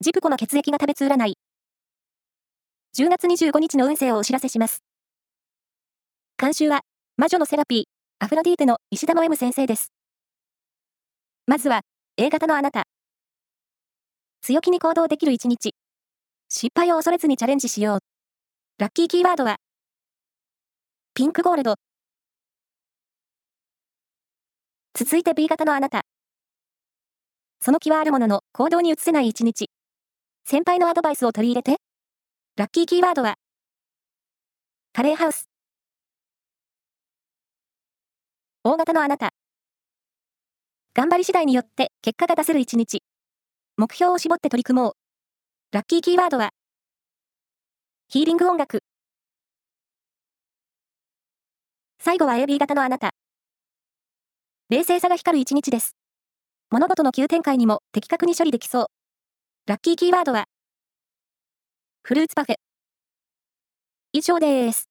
ジプコの血液が食べつ占い。10月25日の運勢をお知らせします。監修は、魔女のセラピー、アフロディーテの石田の M 先生です。まずは、A 型のあなた。強気に行動できる一日。失敗を恐れずにチャレンジしよう。ラッキーキーワードは、ピンクゴールド。続いて B 型のあなた。その気はあるものの行動に移せない一日。先輩のアドバイスを取り入れて。ラッキーキーワードは、カレーハウス。大型のあなた。頑張り次第によって結果が出せる一日。目標を絞って取り組もう。ラッキーキーワードは、ヒーリング音楽。最後は AB 型のあなた。冷静さが光る一日です。物事の急展開にも的確に処理できそう。ラッキーキーワードは、フルーツパフェ。以上です。